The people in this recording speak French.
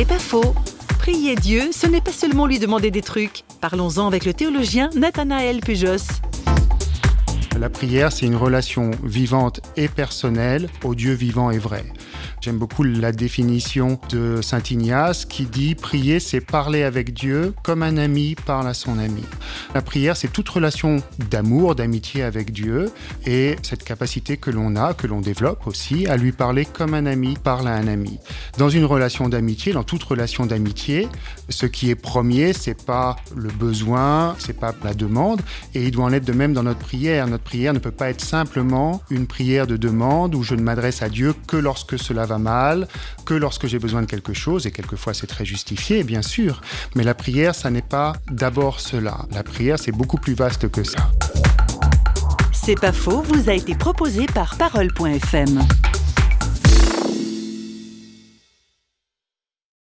C'est pas faux. Prier Dieu, ce n'est pas seulement lui demander des trucs. Parlons-en avec le théologien Nathanaël Pujos. La prière, c'est une relation vivante et personnelle au Dieu vivant et vrai. J'aime beaucoup la définition de Saint Ignace qui dit prier, c'est parler avec Dieu comme un ami parle à son ami. La prière, c'est toute relation d'amour, d'amitié avec Dieu et cette capacité que l'on a, que l'on développe aussi, à lui parler comme un ami parle à un ami. Dans une relation d'amitié, dans toute relation d'amitié, ce qui est premier, c'est pas le besoin, c'est pas la demande et il doit en être de même dans notre prière. Notre prière ne peut pas être simplement une prière de demande où je ne m'adresse à Dieu que lorsque cela mal, que lorsque j'ai besoin de quelque chose, et quelquefois c'est très justifié, bien sûr, mais la prière, ça n'est pas d'abord cela. La prière, c'est beaucoup plus vaste que ça. C'est pas faux, vous a été proposé par parole.fm.